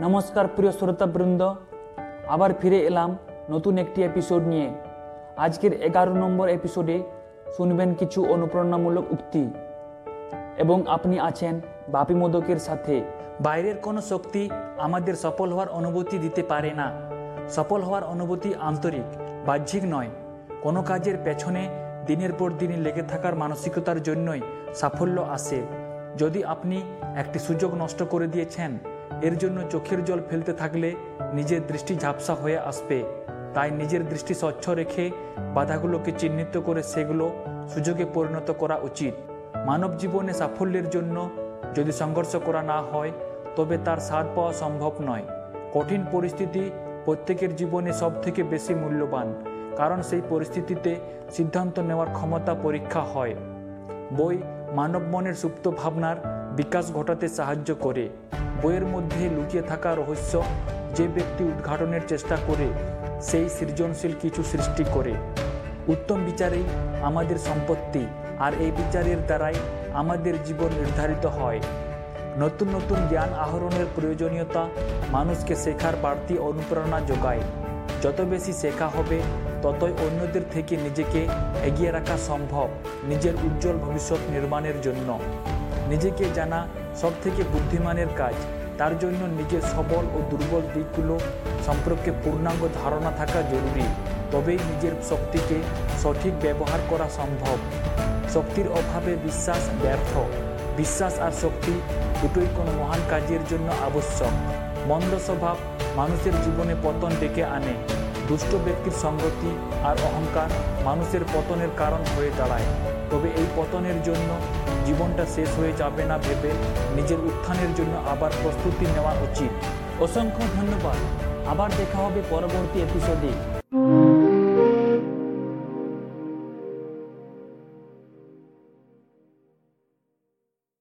নমস্কার, প্রিয় শ্রোতাবৃন্দ। আবার ফিরে এলাম নতুন একটি এপিসোড নিয়ে। আজকের এগারো নম্বর এপিসোডে শুনবেন কিছু অনুপ্রেরণামূলক উক্তি। এবং আপনি আছেন বাপি মোদকের সাথে। বাইরের কোনো শক্তি আমাদের সফল হওয়ার অনুভূতি দিতে পারে না। সফল হওয়ার অনুভূতি আন্তরিক, বাহ্যিক নয়। কোনো কাজের পেছনে দিনের পর দিন লেগে থাকার মানসিকতার জন্যই সাফল্য আসে। যদি আপনি একটি সুযোগ নষ্ট করে দিয়েছেন এর জন্য চোখের জল ফেলতে থাকলে নিজের দৃষ্টি ঝাপসা হয়ে আসবে। তাই নিজের দৃষ্টি স্বচ্ছ রেখে বাধাগুলোকে চিহ্নিত করে সেগুলো সুযোগে পরিণত করা উচিত। মানব জীবনে সাফল্যের জন্য যদি সংঘর্ষ করা না হয়, তবে তার স্বাদ পাওয়া সম্ভব নয়। কঠিন পরিস্থিতি প্রত্যেকের জীবনে সব থেকে বেশি মূল্যবান, কারণ সেই পরিস্থিতিতে সিদ্ধান্ত নেওয়ার ক্ষমতা পরীক্ষা হয়। বই মানব মনের সুপ্ত ভাবনার বিকাশ ঘটাতে সাহায্য করে। বইয়ের মধ্যে লুকিয়ে থাকা রহস্য, যে ব্যক্তি উদ্ঘাটনের চেষ্টা করে, সেই সৃজনশীল কিছু সৃষ্টি করে। উত্তম বিচারেই আমাদের সম্পত্তি, আর এই বিচারের দ্বারাই আমাদের জীবন নির্ধারিত হয়। নতুন নতুন জ্ঞান আহরণের প্রয়োজনীয়তা মানুষকে শেখার বাড়তি অনুপ্রেরণা যোগায়। যত বেশি শেখা হবে, ততই অন্যদের থেকে নিজেকে এগিয়ে রাখা সম্ভব, নিজের উজ্জ্বল ভবিষ্যৎ নির্মাণের জন্য। নিজেকে জানা সব থেকে বুদ্ধিমানের কাজ। তার জন্য নিজের সবল ও দুর্বল দিকগুলো সম্পর্কে পূর্ণাঙ্গ ধারণা থাকা জরুরি। তবেই নিজের শক্তিকে সঠিক ব্যবহার করা সম্ভব। শক্তির অভাবে বিশ্বাস ব্যর্থ। বিশ্বাস আর শক্তি দুটোই কোনো মহান কাজের জন্য আবশ্যক। মন্দ স্বভাব মানুষের জীবনে পতন ডেকে আনে। দুষ্ট ব্যক্তির সঙ্গতি আর অহংকার মানুষের পতনের কারণ হয়ে দাঁড়ায়। তবে এই পতনের জন্য জীবনটা শেষ হয়ে যাবে না ভেবে নিজের উত্থানের জন্য আবার প্রস্তুতি নেওয়া উচিত। অসংখ্য ধন্যবাদ। আবার দেখা হবে পরবর্তী এপিসোডে